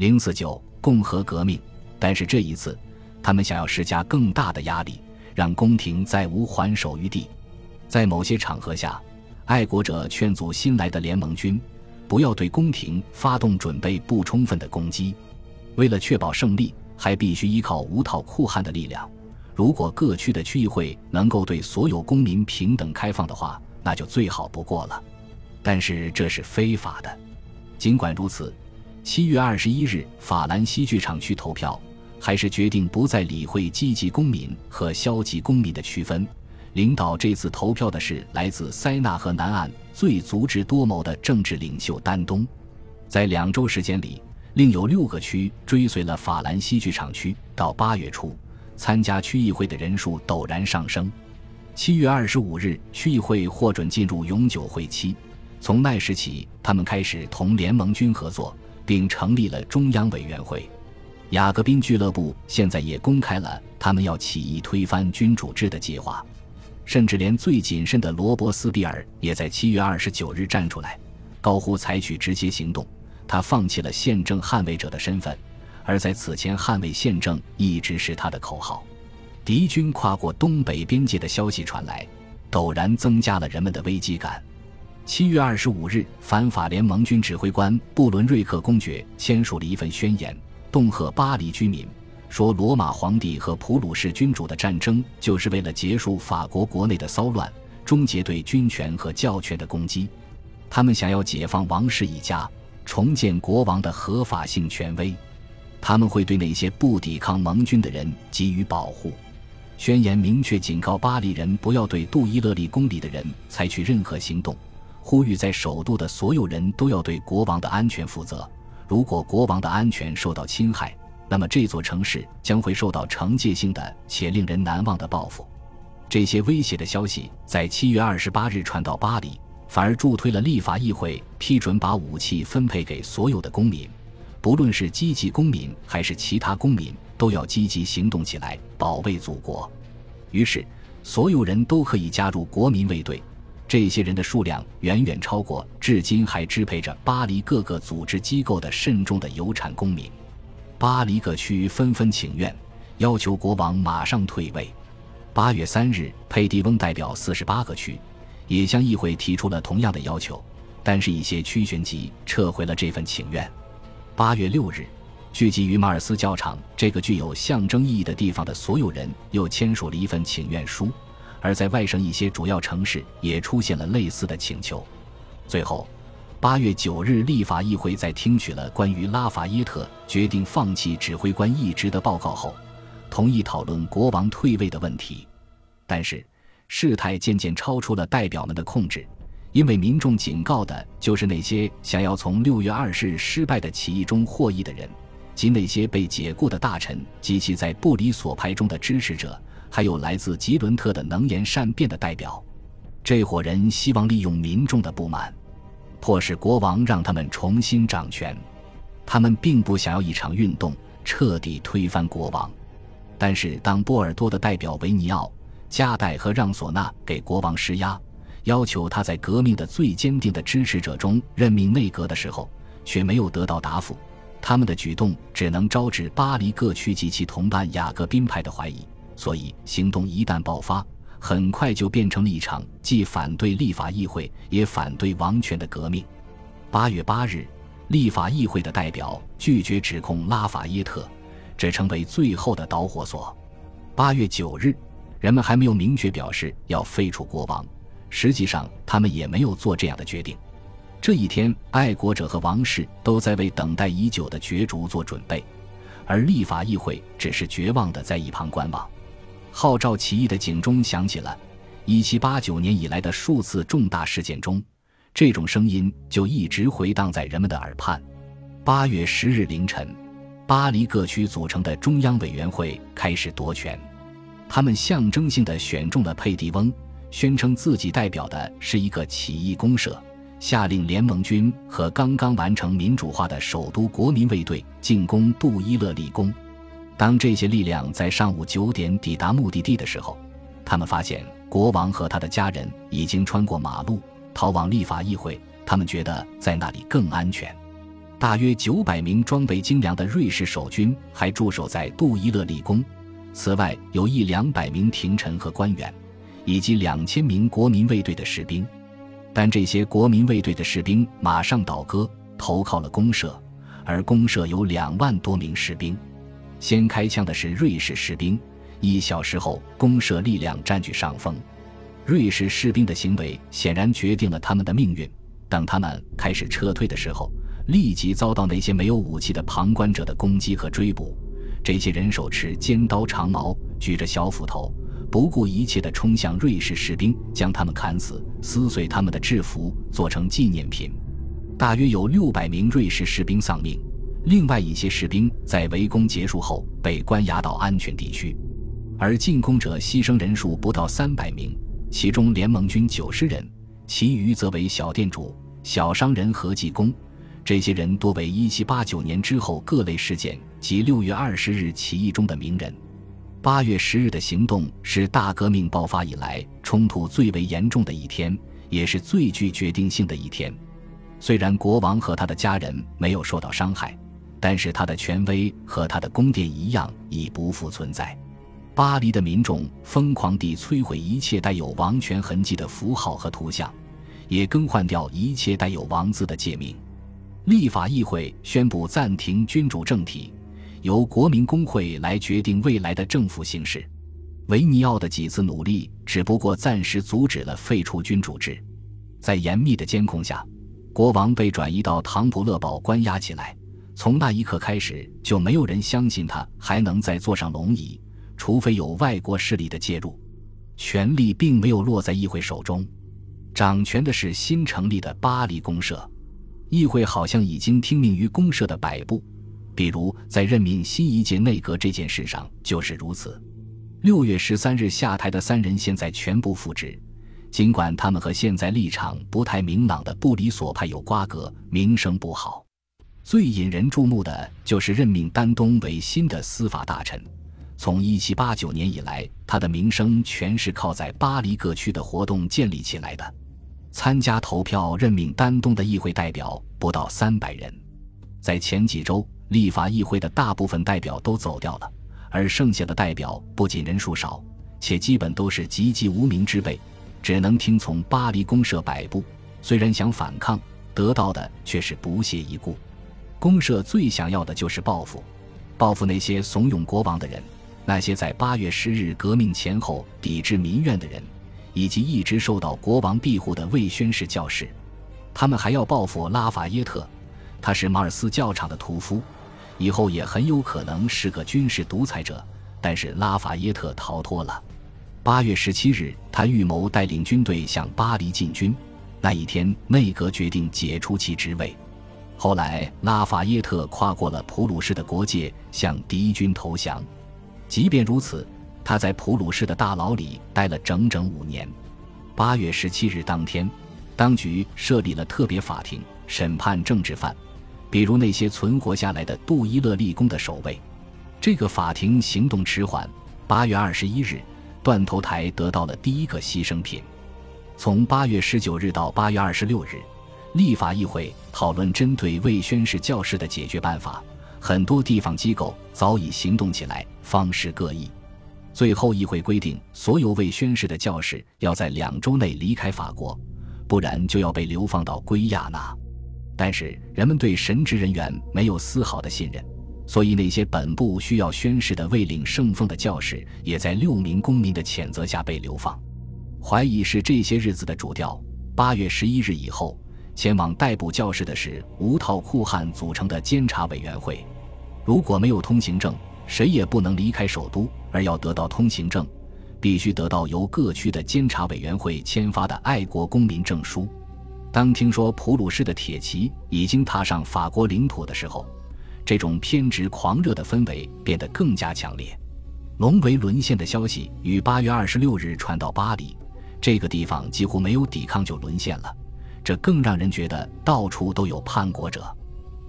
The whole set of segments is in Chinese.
零四九共和革命，但是这一次，他们想要施加更大的压力，让宫廷再无还手余地。在某些场合下，爱国者劝阻新来的联盟军不要对宫廷发动准备不充分的攻击。为了确保胜利，还必须依靠无套酷汉的力量。如果各区的区议会能够对所有公民平等开放的话，那就最好不过了。但是这是非法的。尽管如此，七月二十一日法兰西剧场区投票，还是决定不再理会积极公民和消极公民的区分。领导这次投票的是来自塞纳河南岸最足智多谋的政治领袖丹东。在两周时间里，另有六个区追随了法兰西剧场区。到八月初，参加区议会的人数陡然上升。七月二十五日，区议会获准进入永久会期。从那时起，他们开始同联盟军合作，并成立了中央委员会。雅各宾俱乐部现在也公开了他们要起义推翻君主制的计划。甚至连最谨慎的罗伯斯庇尔也在七月二十九日站出来，高呼采取直接行动。他放弃了宪政捍卫者的身份，而在此前捍卫宪政一直是他的口号。敌军跨过东北边界的消息传来，陡然增加了人们的危机感。七月二十五日，反法联盟军指挥官布伦瑞克公爵签署了一份宣言，恫吓巴黎居民。说罗马皇帝和普鲁士君主的战争就是为了结束法国国内的骚乱，终结对军权和教权的攻击。他们想要解放王室一家，重建国王的合法性权威。他们会对那些不抵抗盟军的人给予保护。宣言明确警告巴黎人不要对杜伊勒利宫里的人采取任何行动，呼吁在首都的所有人都要对国王的安全负责。如果国王的安全受到侵害，那么这座城市将会受到惩戒性的且令人难忘的报复。这些威胁的消息在七月二十八日传到巴黎，反而助推了立法议会批准把武器分配给所有的公民，不论是积极公民还是其他公民，都要积极行动起来保卫祖国。于是，所有人都可以加入国民卫队。这些人的数量远远超过至今还支配着巴黎各个组织机构的慎重的有产公民。巴黎各区纷纷请愿，要求国王马上退位。八月三日，佩蒂翁代表四十八个区，也向议会提出了同样的要求，但是一些区旋即撤回了这份请愿。八月六日，聚集于马尔斯教场这个具有象征意义的地方的所有人又签署了一份请愿书，而在外省一些主要城市也出现了类似的请求。最后。八月九日，立法议会在听取了关于拉法耶特决定放弃指挥官一职的报告后，同意讨论国王退位的问题。但是，事态渐渐超出了代表们的控制，因为民众警告的就是那些想要从六月二十日失败的起义中获益的人，及那些被解雇的大臣及其在布里索派中的支持者，还有来自吉伦特的能言善辩的代表。这伙人希望利用民众的不满。迫使国王让他们重新掌权，他们并不想要一场运动彻底推翻国王。但是，当波尔多的代表维尼奥、加代和让索纳给国王施压，要求他在革命的最坚定的支持者中任命内阁的时候，却没有得到答复。他们的举动只能招致巴黎各区及其同伴雅各宾派的怀疑。所以，行动一旦爆发，很快就变成了一场既反对立法议会也反对王权的革命。八月八日，立法议会的代表拒绝指控拉法耶特，这成为最后的导火索。八月九日，人们还没有明确表示要废除国王，实际上他们也没有做这样的决定。这一天，爱国者和王室都在为等待已久的角逐做准备，而立法议会只是绝望地在一旁观望。号召起义的警钟响起了。一七八九年以来的数次重大事件中，这种声音就一直回荡在人们的耳畔。八月十日凌晨，巴黎各区组成的中央委员会开始夺权。他们象征性的选中了佩蒂翁，宣称自己代表的是一个起义公社，下令联盟军和刚刚完成民主化的首都国民卫队进攻杜伊勒立宫。当这些力量在上午九点抵达目的地的时候，他们发现国王和他的家人已经穿过马路逃往立法议会。他们觉得在那里更安全。大约九百名装备精良的瑞士守军还驻守在杜伊勒利宫，此外有一两百名廷臣和官员，以及两千名国民卫队的士兵。但这些国民卫队的士兵马上倒戈，投靠了公社，而公社有两万多名士兵。先开枪的是瑞士士兵，一小时后，公社力量占据上风。瑞士士兵的行为显然决定了他们的命运。等他们开始撤退的时候，立即遭到那些没有武器的旁观者的攻击和追捕。这些人手持尖刀、长矛，举着小斧头，不顾一切地冲向瑞士士兵，将他们砍死，撕碎他们的制服，做成纪念品。大约有六百名瑞士士兵丧命，另外一些士兵在围攻结束后被关押到安全地区，而进攻者牺牲人数不到三百名。其中联盟军九十人，其余则为小店主、小商人和技工。这些人多为一七八九年之后各类事件及六月二十日起义中的名人。八月十日的行动是大革命爆发以来冲突最为严重的一天，也是最具决定性的一天。虽然国王和他的家人没有受到伤害，但是他的权威和他的宫殿一样已不复存在。巴黎的民众疯狂地摧毁一切带有王权痕迹的符号和图像，也更换掉一切带有王字的界名。立法议会宣布暂停君主政体，由国民工会来决定未来的政府形式。维尼奥的几次努力只不过暂时阻止了废除君主制。在严密的监控下，国王被转移到唐普勒堡关押起来。从那一刻开始，就没有人相信他还能再坐上龙椅。除非有外国势力的介入，权力并没有落在议会手中，掌权的是新成立的巴黎公社。议会好像已经听命于公社的摆布，比如在任命新一届内阁这件事上就是如此。六月十三日下台的三人现在全部复职，尽管他们和现在立场不太明朗的布里索派有瓜葛，名声不好。最引人注目的就是任命丹东为新的司法大臣。从1789年以来，他的名声全是靠在巴黎各区的活动建立起来的。参加投票任命丹东的议会代表不到三百人。在前几周，立法议会的大部分代表都走掉了，而剩下的代表不仅人数少，且基本都是籍籍无名之辈，只能听从巴黎公社摆布。虽然想反抗，得到的却是不屑一顾。公社最想要的就是报复，报复那些怂恿国王的人。那些在八月十日革命前后抵制民怨的人，以及一直受到国王庇护的未宣誓教士，他们还要报复拉法耶特。他是马尔斯教场的屠夫，以后也很有可能是个军事独裁者。但是拉法耶特逃脱了。八月十七日，他预谋带领军队向巴黎进军。那一天，内阁决定解除其职位。后来，拉法耶特跨过了普鲁士的国界，向敌军投降。即便如此，他在普鲁士的大牢里待了整整五年。八月十七日当天，当局设立了特别法庭审判政治犯，比如那些存活下来的杜伊勒立功的守卫。这个法庭行动迟缓。八月二十一日，断头台得到了第一个牺牲品。从八月十九日到八月二十六日，立法议会讨论针对未宣誓教士的解决办法。很多地方机构早已行动起来，方式各异。最后，议会规定，所有未宣誓的教士要在两周内离开法国，不然就要被流放到圭亚那。但是，人们对神职人员没有丝毫的信任，所以那些本部需要宣誓的未领圣奉的教士，也在六名公民的谴责下被流放。怀疑是这些日子的主调。八月十一日以后。前往逮捕教士的是无套酷汉组成的监察委员会。如果没有通行证，谁也不能离开首都。而要得到通行证，必须得到由各区的监察委员会签发的爱国公民证书。当听说普鲁士的铁骑已经踏上法国领土的时候，这种偏执狂热的氛围变得更加强烈。隆维沦陷的消息于八月二十六日传到巴黎，这个地方几乎没有抵抗就沦陷了。这更让人觉得到处都有叛国者。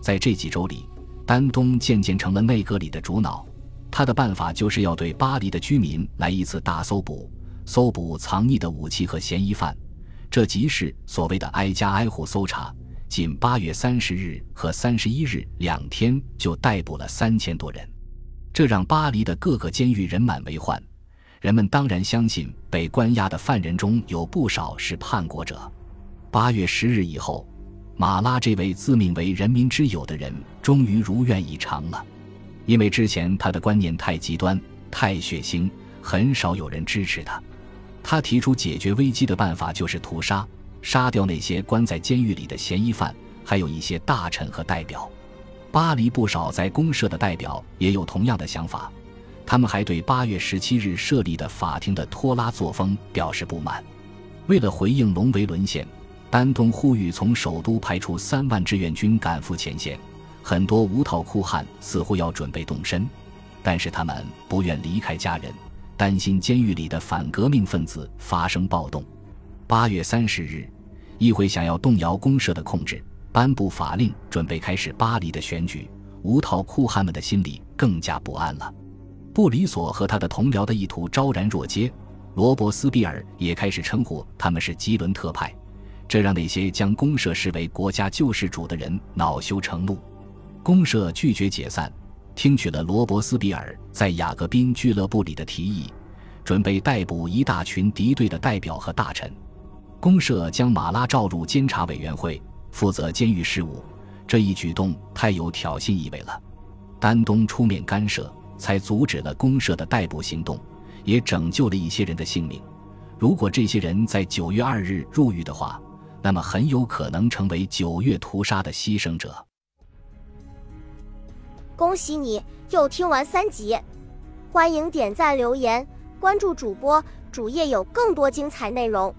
在这几周里，丹东渐渐成了内阁里的主脑。他的办法就是要对巴黎的居民来一次大搜捕，搜捕藏匿的武器和嫌疑犯。这即是所谓的挨家挨户搜查，仅八月三十日和三十一日两天就逮捕了三千多人，这让巴黎的各个监狱人满为患。人们当然相信被关押的犯人中有不少是叛国者。八月十日以后，马拉这位自命为人民之友的人终于如愿以偿了，因为之前他的观念太极端、太血腥，很少有人支持他。他提出解决危机的办法就是屠杀。杀掉那些关在监狱里的嫌疑犯，还有一些大臣和代表。巴黎不少在公社的代表也有同样的想法。他们还对八月十七日设立的法庭的拖拉作风表示不满。为了回应隆维沦陷，丹东呼吁从首都派出三万志愿军赶赴前线。很多无套酷汉似乎要准备动身，但是他们不愿离开家人，担心监狱里的反革命分子发生暴动。八月三十日。议会想要动摇公社的控制，颁布法令，准备开始巴黎的选举。无套裤汉们的心里更加不安了。布里索和他的同僚的意图昭然若揭，罗伯斯庇尔也开始称呼他们是吉伦特派，这让那些将公社视为国家救世主的人恼羞成怒。公社拒绝解散，听取了罗伯斯庇尔在雅各宾俱乐部里的提议，准备逮捕一大群敌对的代表和大臣。公社将马拉召入监察委员会，负责监狱事务。这一举动太有挑衅意味了。丹东出面干涉，才阻止了公社的逮捕行动，也拯救了一些人的性命。如果这些人在九月二日入狱的话，那么很有可能成为九月屠杀的牺牲者。恭喜你又听完三集，欢迎点赞、留言、关注主播，主页有更多精彩内容。